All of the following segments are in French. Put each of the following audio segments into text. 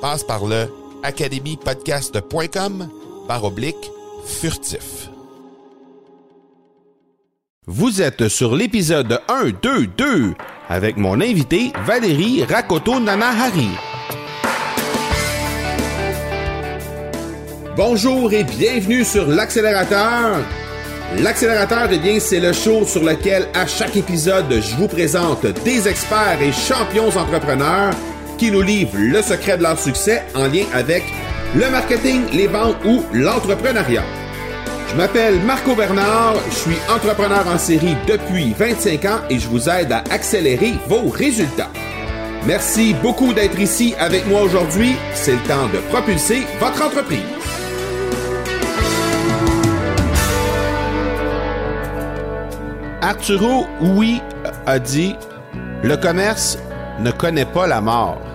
Passe par le academypodcast.com par oblique furtif. Vous êtes sur l'épisode 1, 2, 2 avec mon invité Valérie Rakoto Nanahari. Bonjour et bienvenue sur l'accélérateur. L'accélérateur, eh bien, c'est le show sur lequel à chaque épisode, je vous présente des experts et champions entrepreneurs qui nous livrent le secret de leur succès en lien avec le marketing, les ventes ou l'entrepreneuriat. Je m'appelle Marco Bernard, je suis entrepreneur en série depuis 25 ans et je vous aide à accélérer vos résultats. Merci beaucoup d'être ici avec moi aujourd'hui. C'est le temps de propulser votre entreprise. Arturo, oui, a dit, le commerce ne connaît pas la mort.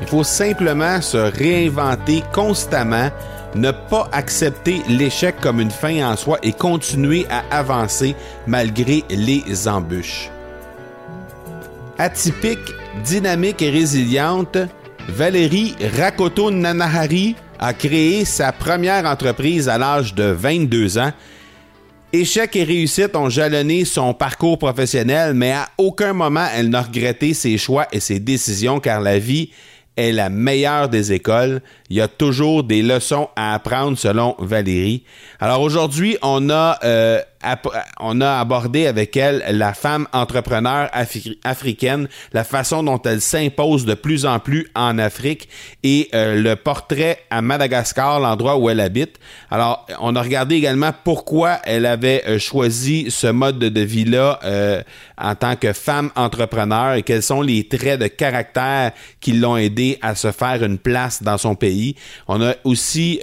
Il faut simplement se réinventer constamment, ne pas accepter l'échec comme une fin en soi et continuer à avancer malgré les embûches. Atypique, dynamique et résiliente, Valérie Rakoto Nanahari a créé sa première entreprise à l'âge de 22 ans Échec et réussite ont jalonné son parcours professionnel, mais à aucun moment elle n'a regretté ses choix et ses décisions car la vie est la meilleure des écoles. Il y a toujours des leçons à apprendre selon Valérie. Alors aujourd'hui, on a euh, on a abordé avec elle la femme entrepreneur africaine, la façon dont elle s'impose de plus en plus en Afrique et euh, le portrait à Madagascar, l'endroit où elle habite. Alors, on a regardé également pourquoi elle avait euh, choisi ce mode de vie-là euh, en tant que femme entrepreneur et quels sont les traits de caractère qui l'ont aidé à se faire une place dans son pays. On a aussi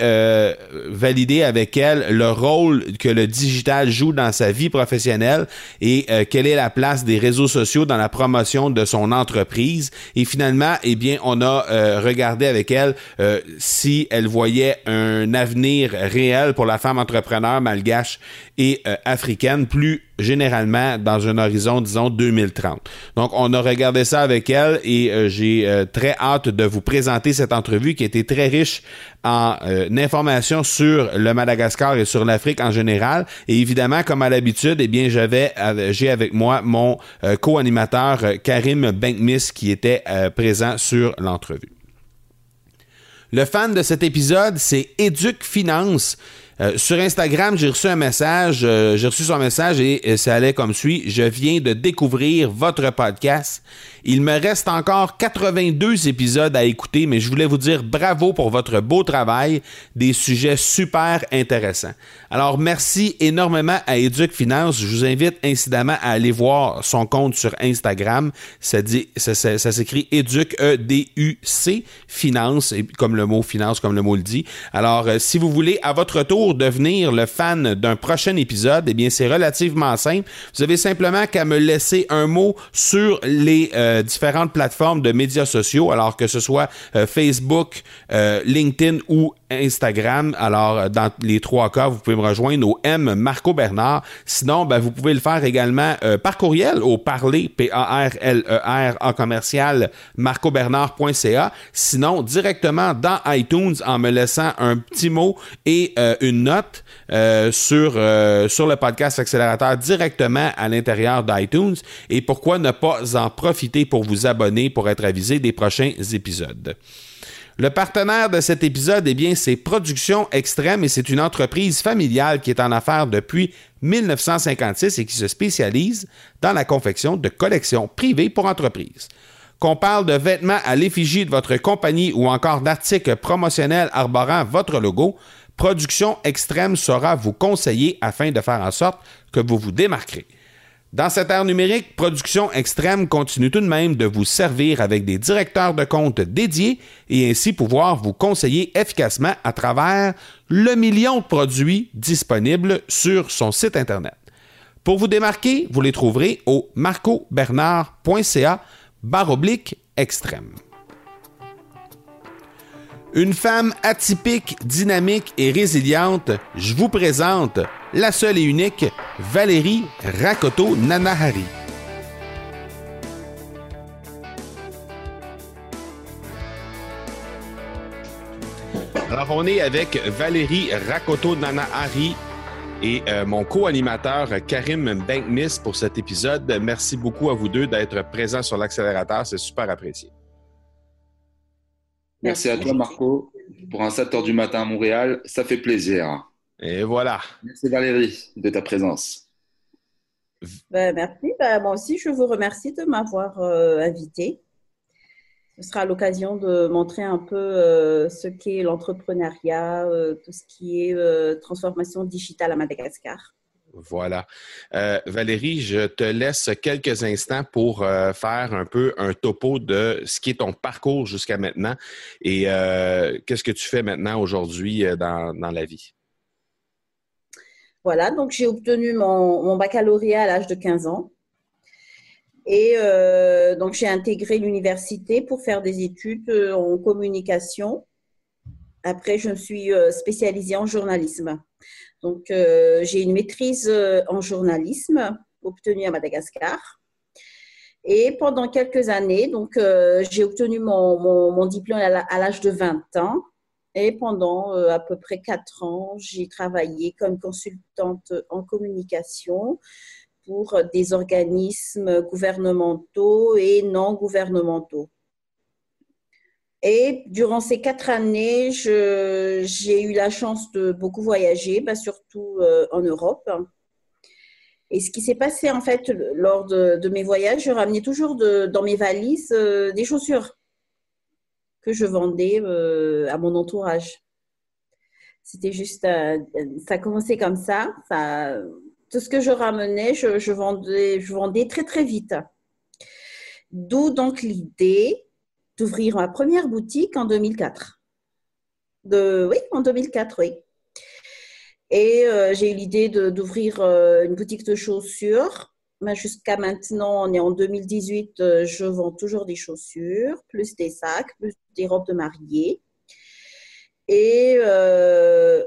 validé avec elle le rôle que le digital joue dans sa vie professionnelle et euh, quelle est la place des réseaux sociaux dans la promotion de son entreprise. Et finalement, eh bien, on a euh, regardé avec elle euh, si elle voyait un avenir réel pour la femme entrepreneur malgache et africaine, plus généralement dans un horizon, disons, 2030. Donc, on a regardé ça avec elle et j'ai très hâte de vous présenter cette entrevue qui a été très riche en euh, informations sur le Madagascar et sur l'Afrique en général. Et évidemment, comme à l'habitude, eh bien, j'avais, j'ai avec moi mon euh, co-animateur euh, Karim Benkmis qui était présent sur l'entrevue. Le fan de cet épisode, c'est Educ Finance. Sur Instagram, j'ai reçu un message, j'ai reçu son message et ça allait comme suit. Je viens de découvrir votre podcast il me reste encore 82 épisodes à écouter, mais je voulais vous dire bravo pour votre beau travail, des sujets super intéressants. Alors, merci énormément à Educ Finance. Je vous invite incidemment à aller voir son compte sur Instagram. Ça, s'écrit Educ, E-D-U-C, Finance, comme le mot finance, comme le mot le dit. Alors, euh, si vous voulez à votre tour pour devenir le fan d'un prochain épisode, eh bien, c'est relativement simple. Vous avez simplement qu'à me laisser un mot sur les euh, différentes plateformes de médias sociaux, alors que ce soit euh, Facebook, euh, LinkedIn ou Instagram. Alors, dans les trois cas, vous pouvez me rejoindre au M Marco Bernard. Sinon, ben, vous pouvez le faire également par courriel au parler, P-A-R-L-E-R, en commercial, marcobernard.ca. Sinon, directement dans iTunes en me laissant un petit mot et une note sur, sur le podcast accélérateur directement à l'intérieur d'iTunes. Et pourquoi ne pas en profiter pour vous abonner pour être avisé des prochains épisodes? Le partenaire de cet épisode, eh bien, c'est Production Extrême et c'est une entreprise familiale qui est en affaires depuis 1956 et qui se spécialise dans la confection de collections privées pour entreprises. Qu'on parle de vêtements à l'effigie de votre compagnie ou encore d'articles promotionnels arborant votre logo, Production Extrême saura vous conseiller afin de faire en sorte que vous vous démarquerez. Dans cette ère numérique, Production Extrême continue tout de même de vous servir avec des directeurs de compte dédiés et ainsi pouvoir vous conseiller efficacement à travers le million de produits disponibles sur son site Internet. Pour vous démarquer, vous les trouverez au marcobernard.ca baroblique extrême. Une femme atypique, dynamique et résiliente, je vous présente la seule et unique Valérie Rakoto Nanahari. Alors, on est avec Valérie Rakoto Nanahari et euh, mon co-animateur Karim Benkmis pour cet épisode. Merci beaucoup à vous deux d'être présents sur l'accélérateur. C'est super apprécié. Merci à toi, Marco. Pour un 7 h du matin à Montréal, ça fait plaisir. Et voilà. Merci Valérie de ta présence. Ben, merci. Ben, moi aussi, je vous remercie de m'avoir euh, invité. Ce sera l'occasion de montrer un peu euh, ce qu'est l'entrepreneuriat, euh, tout ce qui est transformation digitale à Madagascar. Voilà. Valérie, je te laisse quelques instants pour faire un peu un topo de ce qui est ton parcours jusqu'à maintenant et qu'est-ce que tu fais maintenant aujourd'hui dans, la vie? Voilà, donc j'ai obtenu mon, baccalauréat à l'âge de 15 ans. Et euh, donc j'ai intégré l'université pour faire des études euh, en communication. Après, je me suis euh, spécialisée en journalisme. Donc j'ai une maîtrise en journalisme obtenue à Madagascar. Et pendant quelques années, donc j'ai obtenu mon, diplôme à l'âge de 20 ans. Et pendant euh, à peu près quatre ans, j'ai travaillé comme consultante en communication pour des organismes gouvernementaux et non gouvernementaux. Et durant ces quatre années, j'ai eu la chance de beaucoup voyager, bah, surtout euh, en Europe. Et ce qui s'est passé en fait lors de, mes voyages, je ramenais toujours dans mes valises euh, des chaussures que je vendais euh, à mon entourage. C'était juste, ça a commencé comme ça. Tout ce que je ramenais, je vendais très très vite. D'où donc l'idée d'ouvrir ma première boutique en 2004. De, oui, en 2004, oui. Et euh, j'ai eu l'idée d'ouvrir une boutique de chaussures jusqu'à maintenant, on est en 2018, euh, je vends toujours des chaussures, plus des sacs, plus des robes de mariée. Et euh,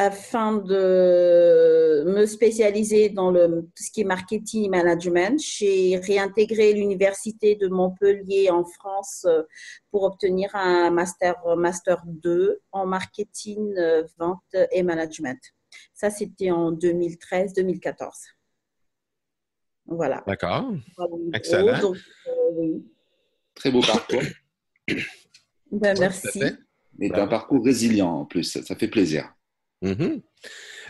afin de me spécialiser dans le, tout ce qui est marketing et management, j'ai réintégré l'université de Montpellier en France euh, pour obtenir un master, master 2 en marketing, vente et management. Ça, c'était en 2013-2014. Voilà. D'accord. Excellent. Euh, Très beau parcours. Ben, merci. Et un parcours résilient en plus, ça, fait plaisir. Mm-hmm.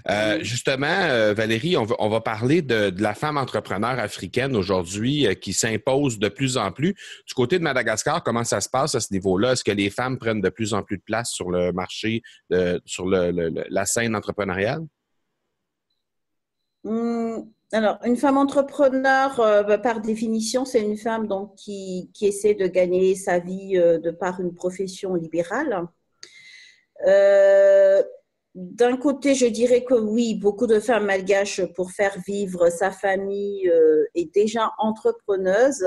Euh, justement, euh, Valérie, on va, parler de, la femme entrepreneur africaine aujourd'hui qui s'impose de plus en plus. Du côté de Madagascar, comment ça se passe à ce niveau-là? Est-ce que les femmes prennent de plus en plus de place sur le marché, sur la scène entrepreneuriale? Hum, alors, une femme entrepreneur, euh, bah, par définition, c'est une femme donc, qui, essaie de gagner sa vie euh, de par une profession libérale. Euh, d'un côté, je dirais que oui, beaucoup de femmes malgaches, pour faire vivre sa famille, euh, est déjà entrepreneuse,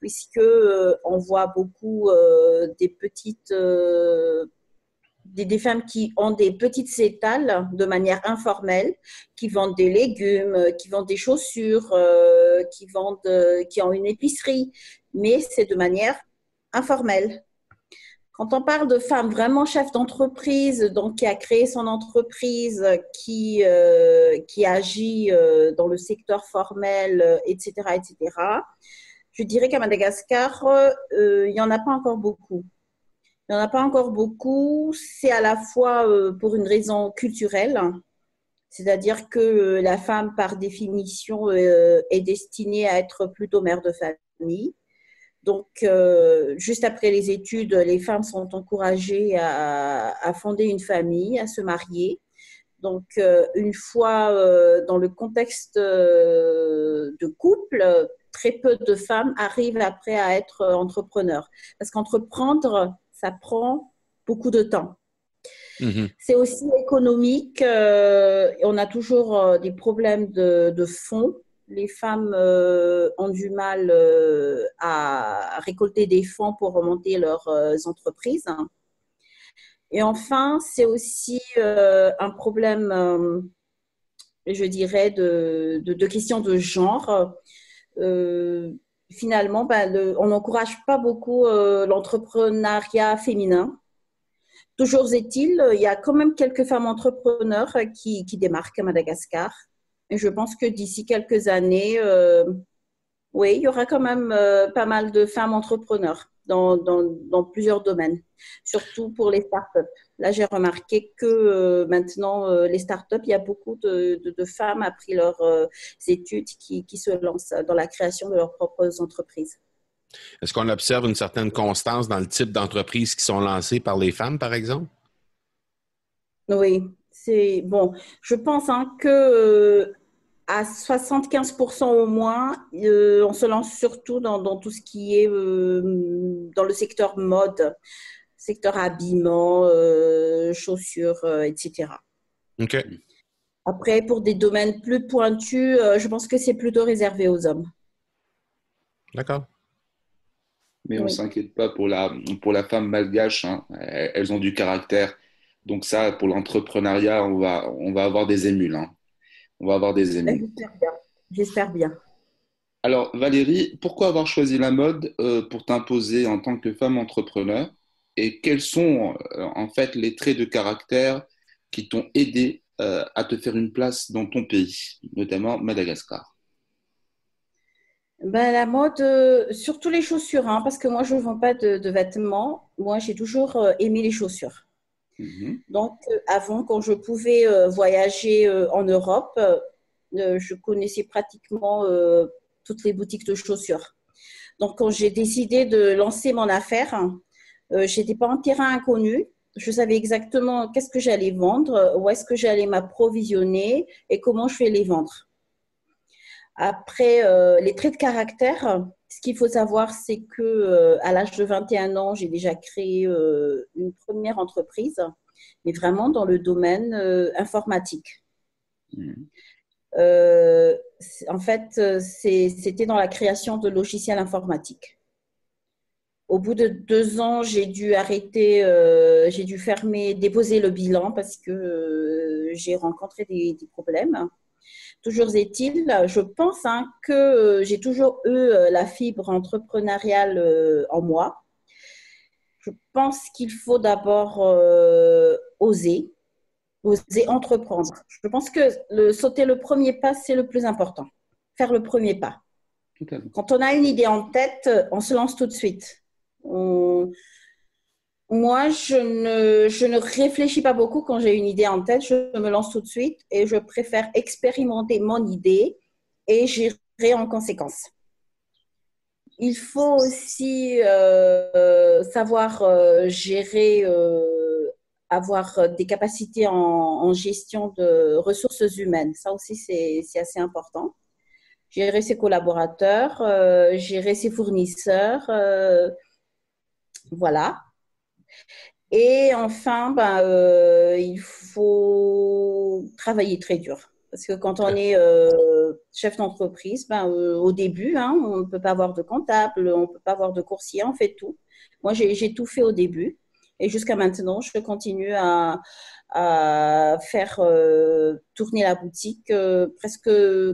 puisque euh, on voit beaucoup euh, des petites, des, femmes qui ont des petites étals de manière informelle, qui vendent des légumes, qui vendent des chaussures, qui vendent, qui ont une épicerie, mais c'est de manière informelle. Quand on parle de femmes vraiment chefs d'entreprise, donc qui a créé son entreprise, qui, euh, qui agit euh, dans le secteur formel, etc., etc., je dirais qu'à Madagascar, euh, il n'y en a pas encore beaucoup. Il n'y en a pas encore beaucoup. C'est à la fois pour une raison culturelle, c'est-à-dire que la femme, par définition, est destinée à être plutôt mère de famille. Donc, euh, juste après les études, les femmes sont encouragées à, fonder une famille, à se marier. Donc, euh, une fois euh, dans le contexte de couple, très peu de femmes arrivent après à être entrepreneurs. Parce qu'entreprendre, ça prend beaucoup de temps. Mm-hmm. C'est aussi économique. on a toujours des problèmes de, de fonds les femmes euh, ont du mal euh, à récolter des fonds pour remonter leurs euh, entreprises. Et enfin, c'est aussi un problème, je dirais, de, questions de genre. finalement, ben, on n'encourage pas beaucoup l'entrepreneuriat féminin. Toujours est-il, il y a quand même quelques femmes entrepreneurs qui démarquent à Madagascar. Et je pense que d'ici quelques années, euh, oui, il y aura quand même euh, pas mal de femmes entrepreneurs dans, dans, plusieurs domaines, surtout pour les startups. Là, j'ai remarqué que euh, maintenant, les startups, il y a beaucoup de, de, femmes après leurs études qui, qui, se lancent dans la création de leurs propres entreprises. Est-ce qu'on observe une certaine constance dans le type d'entreprises qui sont lancées par les femmes, par exemple? Oui, c'est bon. Je pense hein, que à 75% au moins, euh, on se lance surtout dans, tout ce qui est euh, dans le secteur mode, secteur habillement, euh, chaussures, etc. OK. Après, pour des domaines plus pointus, je pense que c'est plutôt réservé aux hommes. D'accord. Mais on ne s'inquiète pas pour la, pour la femme malgache. Hein. Elles ont du caractère. Donc ça, pour l'entrepreneuriat, on va, on va avoir des émules. Hein. On va avoir des ennemis. J'espère bien. Alors, Valérie, pourquoi avoir choisi la mode euh, pour t'imposer en tant que femme entrepreneur? Et quels sont euh, en fait les traits de caractère qui t'ont aidé euh, à te faire une place dans ton pays, notamment Madagascar? Ben, La mode, surtout les chaussures, hein, parce que moi, je ne vends pas de, de vêtements. Moi, j'ai toujours aimé les chaussures. Mhm. Donc, euh, avant, quand je pouvais euh, voyager euh, en Europe, je connaissais pratiquement toutes les boutiques de chaussures. Donc, quand j'ai décidé de lancer mon affaire, je n'étais pas en terrain inconnu. Je savais exactement qu'est-ce que j'allais vendre, où est-ce que j'allais m'approvisionner et comment je vais les vendre. Après, les traits de caractère, ce qu'il faut savoir, c'est que euh, à l'âge de 21 ans, j'ai déjà créé euh, une première entreprise, mais vraiment dans le domaine euh, informatique. Mmh. en fait, c'était dans la création de logiciels informatiques. Au bout de deux ans, j'ai dû arrêter, j'ai dû fermer, déposer le bilan parce que j'ai rencontré des, des problèmes. Toujours est-il, je pense hein, que euh, j'ai toujours eu euh, la fibre entrepreneuriale euh, en moi. Je pense qu'il faut d'abord oser, oser entreprendre. Je pense que le, sauter le premier pas, c'est le plus important. Faire le premier pas. Quand on a une idée en tête, on se lance tout de suite. On, moi, je ne, je ne réfléchis pas beaucoup quand j'ai une idée en tête. Je me lance tout de suite et je préfère expérimenter mon idée et gérer en conséquence. Il faut aussi euh, savoir euh, gérer, euh, avoir des capacités en, en, gestion de ressources humaines. Ça aussi, c'est assez important. Gérer ses collaborateurs, gérer ses fournisseurs. voilà Et enfin, ben, il faut travailler très dur. Parce que quand on est chef d'entreprise, ben, au début, hein, on ne peut pas avoir de comptable, on ne peut pas avoir de coursier, on fait tout. Moi, j'ai tout fait au début. Et jusqu'à maintenant, je continue à, à faire euh, tourner la boutique euh, presque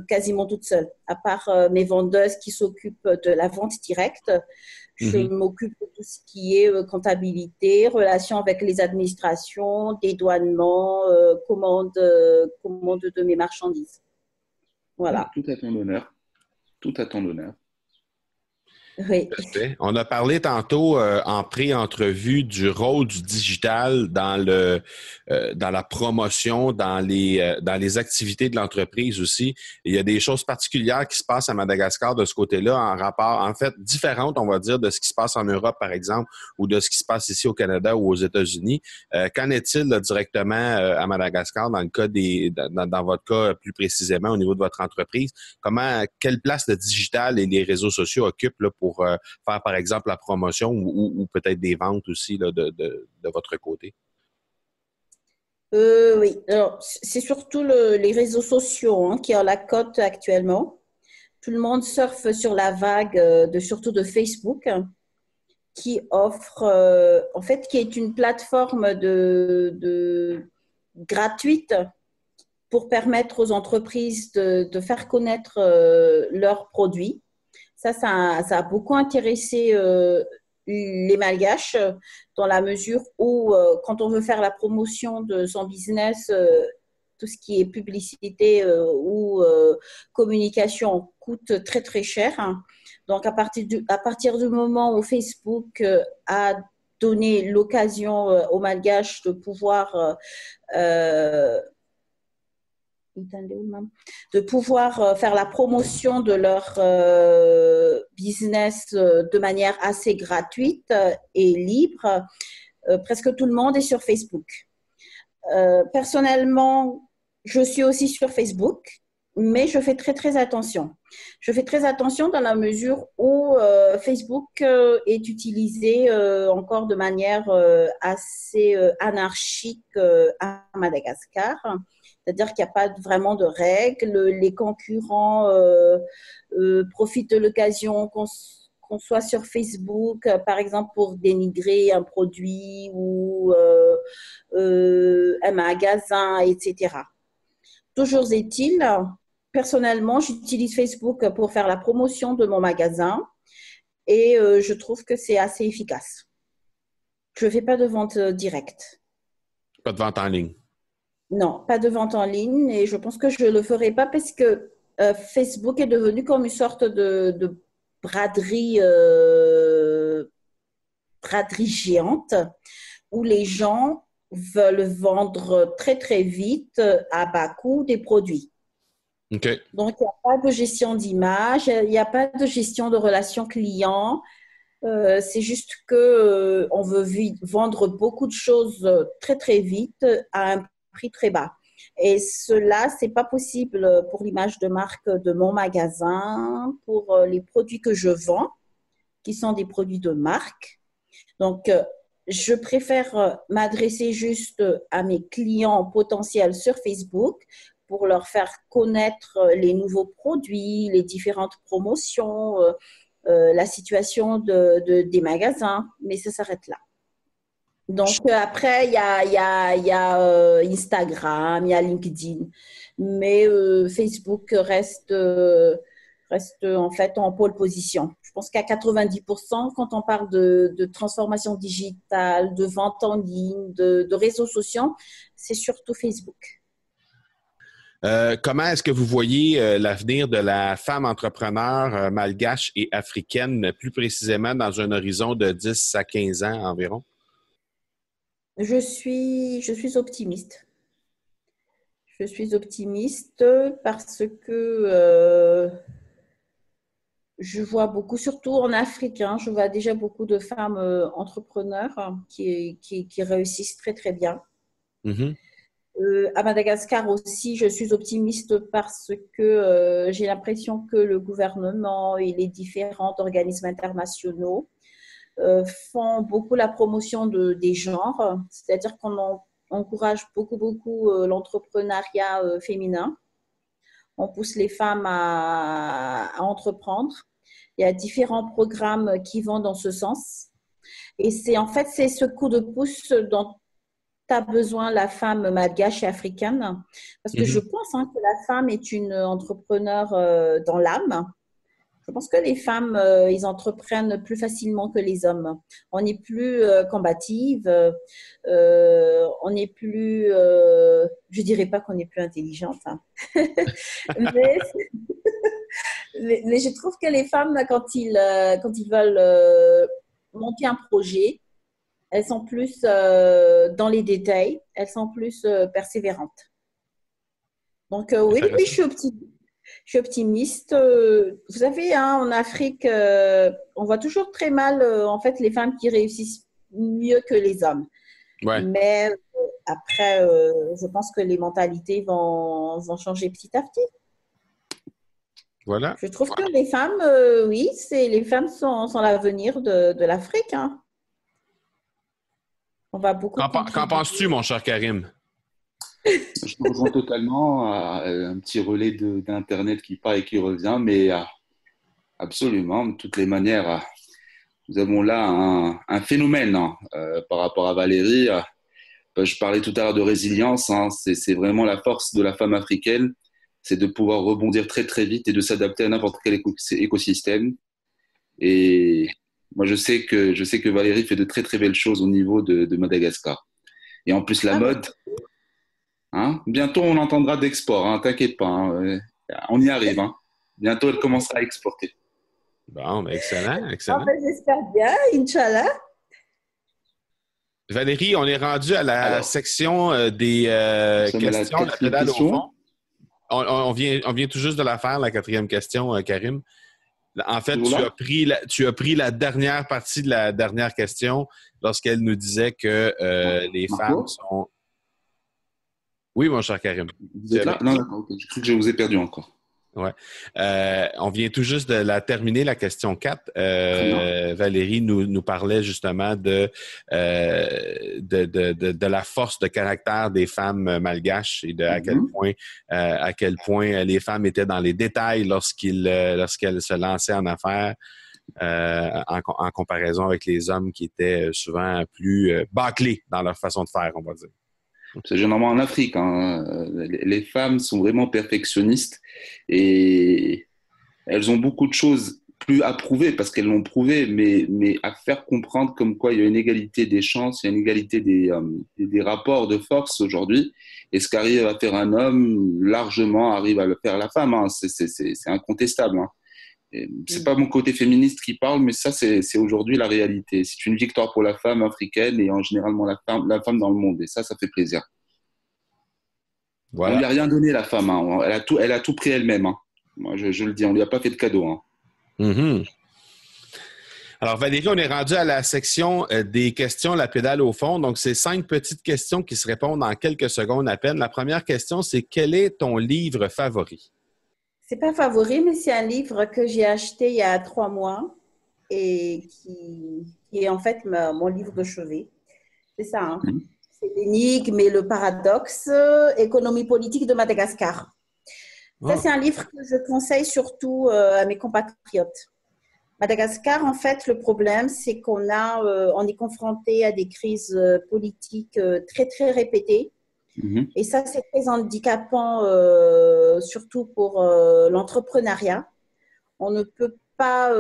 quasiment toute seule. À part euh, mes vendeuses qui s'occupent de la vente directe, je mhm. m'occupe de tout ce qui est comptabilité, relations avec les administrations, dédouanement, commande, commande de mes marchandises. Voilà. Tout à ton honneur. Tout à ton honneur. On a parlé tantôt euh, en pré-entrevue du rôle du digital dans le euh, dans la promotion, dans les euh, dans les activités de l'entreprise aussi. il y a des choses particulières qui se passent à Madagascar de ce côté-là en rapport, en fait, différentes, on va dire, de ce qui se passe en Europe, par exemple, ou de ce qui se passe ici au Canada ou aux États-Unis. Qu'en est-il directement à Madagascar dans le cas des dans, votre cas plus précisément au niveau de votre entreprise? Comment quelle place le digital et les réseaux sociaux occupent là, pour pour euh, faire, par exemple, la promotion ou, peut-être des ventes aussi de, votre côté? Euh, oui, c'est surtout les réseaux sociaux hein, qui ont la cote actuellement. Tout le monde surfe sur la vague euh, de surtout de Facebook, qui offre, en fait, qui est une plateforme de, gratuite pour permettre aux entreprises de faire connaître leurs produits. Ça, ça, a beaucoup intéressé euh, les malgaches dans la mesure où euh, quand on veut faire la promotion de son business, euh, tout ce qui est publicité ou communication coûte très très cher. Donc à partir du, à partir du moment où Facebook a donné l'occasion aux malgaches de pouvoir de pouvoir euh, faire la promotion de leur euh, business euh, de manière assez gratuite et libre. presque tout le monde est sur Facebook. personnellement, je suis aussi sur Facebook, mais je fais très très attention. Je fais très attention dans la mesure où Facebook est utilisé encore de manière assez anarchique à Madagascar. C'est-à-dire qu'il n'y a pas vraiment de règles. Les concurrents euh, euh, profitent de l'occasion qu'on soit sur Facebook, euh, par exemple, pour dénigrer un produit ou un magasin, etc. Toujours est-il, personnellement, j'utilise Facebook pour faire la promotion de mon magasin et je trouve que c'est assez efficace. Je ne fais pas de vente directe. Pas de vente en ligne. Non, pas de vente en ligne et je pense que je ne le ferai pas parce que euh, Facebook est devenu comme une sorte de, braderie, euh, braderie géante où les gens veulent vendre très très vite à bas coût des produits. Donc il n'y a pas de gestion d'image, il n'y a pas de gestion de relations clients. Euh, c'est juste que on veut vendre beaucoup de choses très très vite à un prix très bas. Et cela, c'est pas possible pour l'image de marque de mon magasin, pour euh, les produits que je vends, qui sont des produits de marque. Donc, euh, je préfère euh, m'adresser juste à mes clients potentiels sur Facebook pour leur faire connaître les nouveaux produits, les différentes promotions, la situation de, des magasins. Mais ça s'arrête là. Donc euh, après, il y a, euh, Instagram, il y a LinkedIn, mais euh, Facebook reste, reste en fait en pole position. Je pense qu'à 90%, quand on parle de, transformation digitale, de vente en ligne, de, de réseaux sociaux, c'est surtout Facebook. comment est-ce que vous voyez l'avenir de la femme entrepreneur malgache et africaine, plus précisément dans un horizon de 10 à 15 ans environ? Je suis, je suis optimiste. Je suis optimiste parce que euh, je vois beaucoup, surtout en Afrique, hein, je vois déjà beaucoup de femmes euh, entrepreneurs qui, qui, réussissent très très bien. Mm-hmm. Euh, à Madagascar aussi, je suis optimiste parce que j'ai l'impression que le gouvernement et les différents organismes internationaux font beaucoup la promotion de, des genres, c'est-à-dire qu'on encourage beaucoup, beaucoup l'entrepreneuriat féminin. On pousse les femmes à, à entreprendre. Il y a différents programmes qui vont dans ce sens. Et c'est en fait, c'est ce coup de pouce dont a besoin la femme malgache et africaine Parce que je mhm. pense hein, que la femme est une entrepreneur euh, dans l'âme. Je pense que les femmes, euh, ils entreprennent plus facilement que les hommes. On n'est plus euh, combative, on n'est plus, je dirais pas qu'on n'est plus intelligente, hein. mais, mais, je trouve que les femmes, quand ils, quand ils veulent monter un projet, elles sont plus euh, dans les détails, elles sont plus euh, persévérantes. Donc euh, oui, je suis optimiste. Je suis optimiste. vous savez, hein, en Afrique, on voit toujours très mal en fait les femmes qui réussissent mieux que les hommes. Mais après, je pense que les mentalités vont, vont changer petit à petit. Voilà. Je trouve que les femmes, oui, c'est les femmes sont, sont l'avenir de, de l'Afrique. Hein. On va beaucoup. Qu'en penses-tu, mon cher Karim? Je me rejoins totalement à un petit relais d'Internet qui part et qui revient, mais euh, absolument, de toutes les manières, euh, nous avons là un, phénomène hein, euh, par rapport à Valérie. je parlais tout à l'heure de résilience, hein, c'est vraiment la force de la femme africaine, c'est de pouvoir rebondir très très vite et de s'adapter à n'importe quel écosystème. Et moi, je sais que je sais que Valérie fait de très très belles choses au niveau de, Madagascar. Et en plus, la ah mode. Hein, bientôt, on entendra d'export. Hein, T'inquiète pas. Hein, on y arrive. Hein. Bientôt, elle commencera à exporter. Bon, ben, excellent, excellent. Ah, ben, j'espère bien, Inch'Allah. Valérie, on est rendu à la section euh, des euh, questions. La question. On, vient, on vient tout juste de la faire, la quatrième question, euh, Karim. En fait, tu as, pris la, tu as pris la dernière partie de la dernière question lorsqu'elle nous disait que euh, les femmes sont. Oui, mon cher Karim. Vous êtes là? Non, non, je cru que je vous ai perdu encore. Ouais. Euh, on vient tout juste de la terminer, la question 4. Euh, Valérie nous, nous parlait justement de, euh, de, de, de, la force de caractère des femmes malgaches et de à quel mm-hmm. point à quel point les femmes étaient dans les détails lorsqu'elles se lançaient en affaires. en, en, comparaison avec les hommes qui étaient souvent plus bâclés dans leur façon de faire, on va dire. C'est généralement en Afrique. Hein. Les femmes sont vraiment perfectionnistes et elles ont beaucoup de choses plus à prouver parce qu'elles l'ont prouvé, mais, à faire comprendre comme quoi il y a une égalité des chances, il y a une égalité des, euh, des rapports de force aujourd'hui. Et ce qu'arrive à faire un homme, largement arrive à le faire la femme. Hein. C'est incontestable. Hein. C'est pas mon côté féministe qui parle, mais ça, c'est aujourd'hui la réalité. C'est une victoire pour la femme africaine et en généralement la femme, la femme dans le monde. Et ça, ça fait plaisir. On lui a rien donné, la femme. Hein. Elle, a tout, elle a tout pris elle-même. Hein. Moi, je, le dis, on lui a pas fait de cadeau. Hein. Mm-hmm. Alors, Valérie, on est rendu à la section euh, des questions, la pédale au fond. Donc, c'est cinq petites questions qui se répondent en quelques secondes à peine. La première question, c'est quel est ton livre favori? C'est pas favori, mais c'est un livre que j'ai acheté il y a trois mois et qui, est en fait mon livre de chevet. C'est ça. Hein? Mm-hmm. C'est l'énigme et le paradoxe, économie politique de Madagascar. Ça, c'est un livre que je conseille surtout euh, à mes compatriotes. Madagascar, en fait, le problème, c'est qu'on a, euh, on est confronté à des crises euh, politiques très, très répétées. Mhm. Et ça, c'est très handicapant, surtout pour l'entrepreneuriat. On ne peut pas,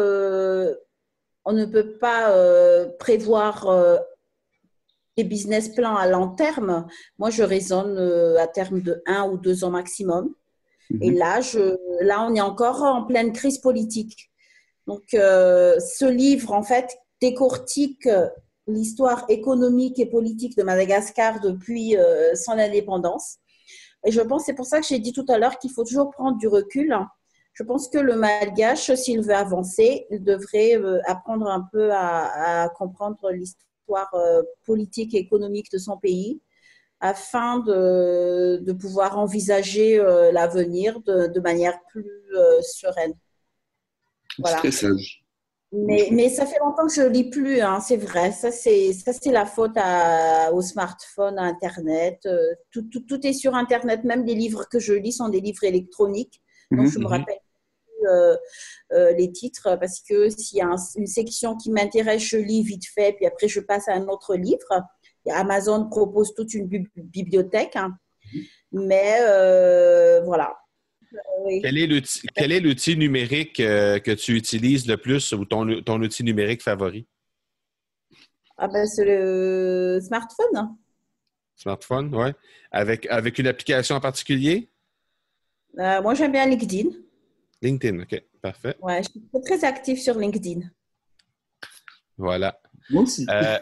on ne peut pas prévoir des business plans à long terme, moi, je raisonne euh, à terme de un ou deux ans maximum. Mhm. Et là, je, là, on est encore en pleine crise politique. Donc, euh, ce livre, en fait, décortique l'histoire économique et politique de Madagascar depuis euh, son indépendance. Et je pense, c'est pour ça que j'ai dit tout à l'heure qu'il faut toujours prendre du recul. Je pense que le malgache, s'il veut avancer, il devrait apprendre un peu à, à comprendre l'histoire euh, politique et économique de son pays afin de, de pouvoir envisager euh, l'avenir de, de, manière plus euh, sereine. Voilà. Très sage. Mais, mais, ça fait longtemps que je ne lis plus, hein, c'est vrai. Ça, c'est, la faute à, au smartphone, à Internet. Euh, tout, tout, tout, est sur Internet. Même les livres que je lis sont des livres électroniques. Donc, je me mhm. rappelle euh, euh, les titres parce que s'il y a une section qui m'intéresse, je lis vite fait, puis après, je passe à un autre livre. Amazon propose toute une bibliothèque. Hein. Mhm. Mais voilà. Quel est l'outil numérique euh, que tu utilises le plus ou ton, ton outil numérique favori? Ah ben, c'est le smartphone. Smartphone, oui. Avec, avec une application en particulier? Euh, moi, j'aime bien LinkedIn. LinkedIn, OK. Parfait. Oui, je suis très active sur LinkedIn. Voilà. Moi aussi. Euh,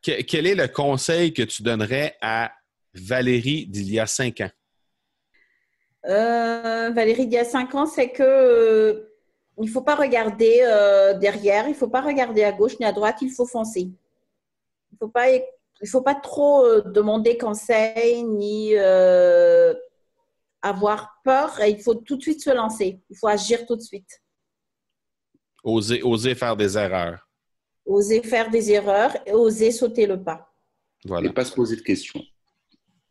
quel est le conseil que tu donnerais à Valérie d'il y a cinq ans? Euh, Valérie, il y a cinq ans, c'est que euh, il faut pas regarder euh, derrière, il faut pas regarder à gauche ni à droite, il faut foncer. Il faut pas, il faut pas trop demander conseil ni avoir peur. il faut tout de suite se lancer. Il faut agir tout de suite. Oser, oser faire des erreurs. Oser faire des erreurs et oser sauter le pas. Voilà. Et pas se poser de questions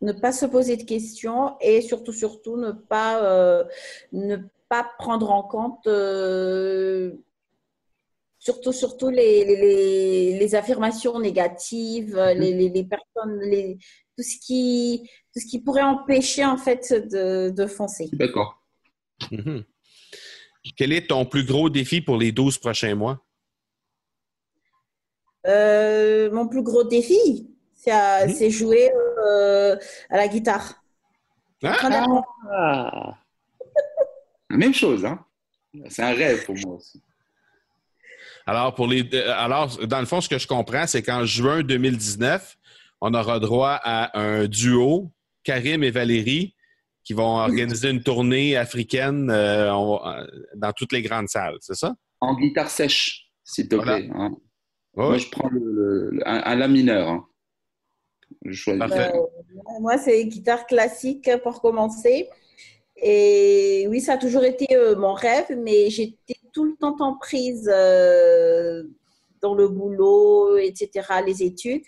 ne pas se poser de questions et surtout, surtout, ne pas, euh, ne pas prendre en compte euh, surtout, surtout les, les, affirmations négatives, mhm. les, les, personnes, les, tout, ce qui, tout ce qui pourrait empêcher en fait de, de foncer. D'accord. Mhm. Quel est ton plus gros défi pour les 12 prochains mois? Euh, mon plus gros défi, Mhm. c'est jouer euh, à la guitare. Ah. Même chose, hein? C'est un rêve pour moi aussi. Alors, pour les, alors, dans le fond, ce que je comprends, c'est qu'en juin 2019, on aura droit à un duo, Karim et Valérie, qui vont organiser une tournée africaine euh, dans toutes les grandes salles, c'est ça? En guitare sèche, s'il te plaît. Hein. Moi, je prends le, un, un, la mineur. Hein. Euh, moi, c'est guitare classique pour commencer. Et oui, ça a toujours été euh, mon rêve, mais j'étais tout le temps en prise euh, dans le boulot, etc., les études.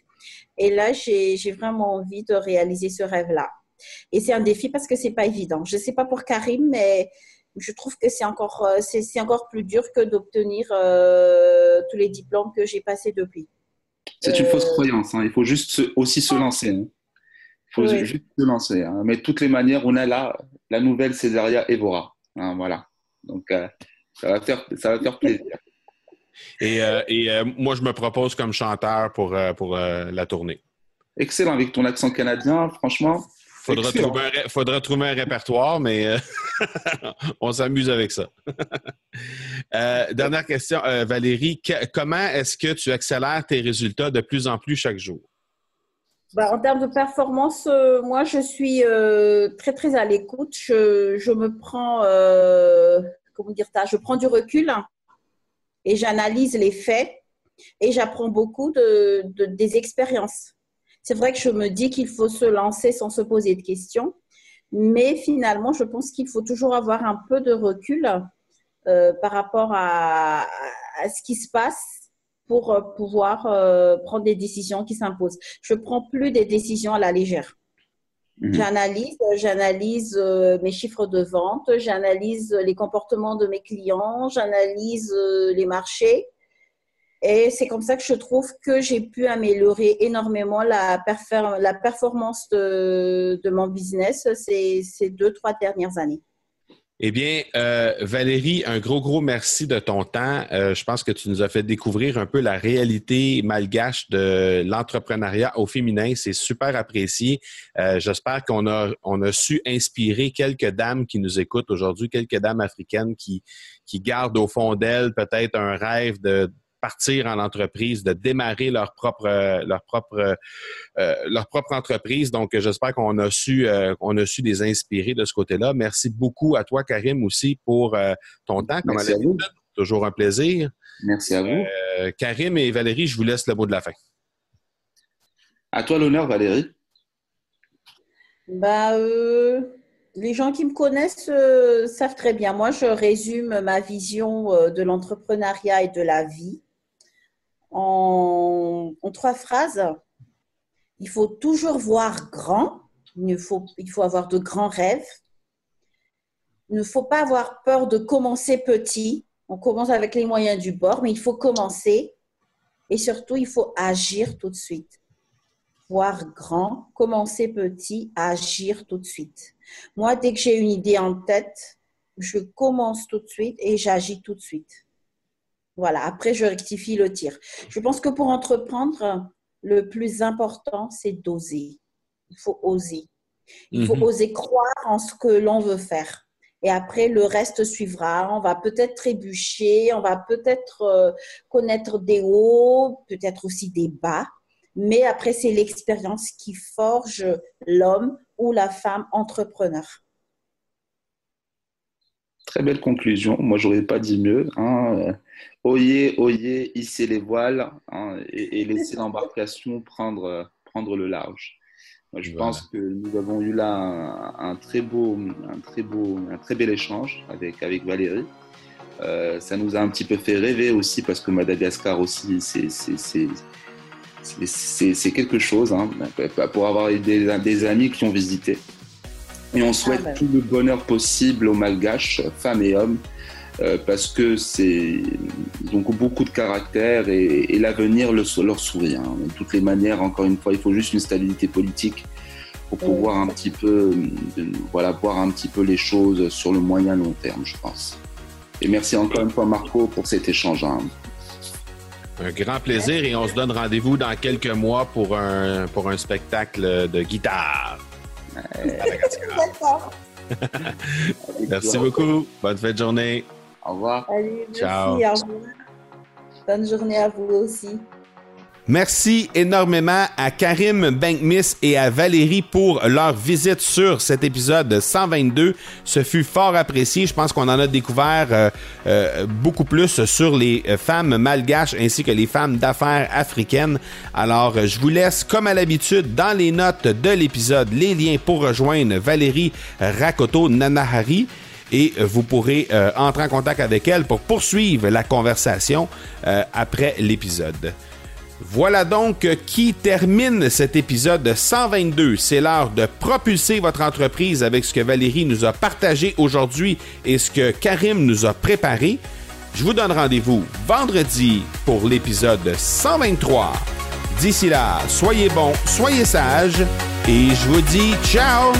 Et là, j'ai vraiment envie de réaliser ce rêve-là. Et c'est un défi parce que c'est pas évident. Je sais pas pour Karim, mais je trouve que c'est encore, c'est encore plus dur que d'obtenir tous les diplômes que j'ai passés depuis. C'est une fausse euh, croyance. Hein. Il faut juste aussi se lancer. Hein. Il faut juste se lancer. Hein. Mais de toutes les manières, on a là la nouvelle Césaria Evora. voilà. Donc, euh, ça, va faire, ça va faire plaisir. Et, euh, moi, je me propose comme chanteur pour, pour la tournée. Excellent. Avec ton accent canadien, franchement. Faudra trouver, un, faudra trouver un répertoire, mais on s'amuse avec ça. Euh, dernière question, euh, Valérie. comment est-ce que tu accélères tes résultats de plus en plus chaque jour? Ben, en termes de performance, euh, moi, je suis très, très à l'écoute. Je, me prends, comment dire je prends du recul et j'analyse les faits et j'apprends beaucoup de, des expériences. C'est vrai que je me dis qu'il faut se lancer sans se poser de questions, mais finalement, je pense qu'il faut toujours avoir un peu de recul euh, par rapport à, ce qui se passe pour euh, pouvoir euh, prendre des décisions qui s'imposent. Je prends plus des décisions à la légère. Mhm. J'analyse, j'analyse mes chiffres de vente, j'analyse les comportements de mes clients, j'analyse les marchés. Et c'est comme ça que je trouve que j'ai pu améliorer énormément la, performance de, mon business ces, ces deux, trois dernières années. Eh bien, euh, Valérie, un gros, gros merci de ton temps. Euh, je pense que tu nous as fait découvrir un peu la réalité malgache de l'entrepreneuriat au féminin. C'est super apprécié. Euh, j'espère qu'on a, on a su inspirer quelques dames qui nous écoutent aujourd'hui, quelques dames africaines qui, qui gardent au fond d'elles peut-être un rêve de, partir en entreprise, de démarrer leur propre leur propre euh, leur propre entreprise. Donc, j'espère qu'on a su euh, on a su les inspirer de ce côté-là. Merci beaucoup à toi, Karim, aussi pour euh, ton temps. Comme Merci à vous. Toujours un plaisir. Merci à vous. Karim et Valérie, je vous laisse le mot de la fin. À toi l'honneur, Valérie. Bah, les gens qui me connaissent euh, savent très bien. Moi, je résume ma vision euh, de l'entrepreneuriat et de la vie en, trois phrases. Il faut toujours voir grand. Il faut, il faut avoir de grands rêves. Il ne faut pas avoir peur de commencer petit. On commence avec les moyens du bord, mais il faut commencer. Et surtout, il faut agir tout de suite voir grand, commencer petit, agir tout de suite. Moi, dès que j'ai une idée en tête, je commence tout de suite et j'agis tout de suite. Voilà, après, je rectifie le tir. Je pense que pour entreprendre, le plus important, c'est d'oser. Il faut oser. Il faut mhm. oser croire en ce que l'on veut faire. Et après, le reste suivra. On va peut-être trébucher, on va peut-être euh, connaître des hauts, peut-être aussi des bas. Mais après, c'est l'expérience qui forge l'homme ou la femme entrepreneur. Très belle conclusion. Moi, j'aurais pas dit mieux. Hein. Oyez, oyez, hissez les voiles hein, et, laissez l'embarcation prendre, prendre le large. Moi, je pense que nous avons eu là un, très beau, un très beau, un très bel échange avec, avec Valérie. Euh, ça nous a un petit peu fait rêver aussi parce que Madagascar aussi, c'est c'est quelque chose hein, pour avoir des, des, amis qui ont visité. Et on souhaite ah, bah tout le bonheur possible aux Malgaches, femmes et hommes, euh, parce que c'est ont beaucoup de caractère et, l'avenir leur sourit. Hein. De toutes les manières, encore une fois, il faut juste une stabilité politique pour pouvoir un petit peu, voilà, voir un petit peu les choses sur le moyen long terme, je pense. Et merci encore une fois Marco pour cet échange. Hein. Un grand plaisir et on se donne rendez-vous dans quelques mois pour un, pour un spectacle de guitare. merci beaucoup. Bonne fin de journée. Au revoir. Ciao. Bonne journée à vous aussi. Merci énormément à Karim Bankmiss et à Valérie pour leur visite sur cet épisode 122. Ce fut fort apprécié. Je pense qu'on en a découvert euh, euh, beaucoup plus sur les femmes malgaches ainsi que les femmes d'affaires africaines. Alors, je vous laisse, comme à l'habitude, dans les notes de l'épisode, les liens pour rejoindre Valérie Rakoto Nanahari et vous pourrez euh, entrer en contact avec elle pour poursuivre la conversation après l'épisode. Voilà donc qui termine cet épisode 122. C'est l'heure de propulser votre entreprise avec ce que Valérie nous a partagé aujourd'hui et ce que Karim nous a préparé. Je vous donne rendez-vous vendredi pour l'épisode 123. D'ici là, soyez bons, soyez sages et je vous dis ciao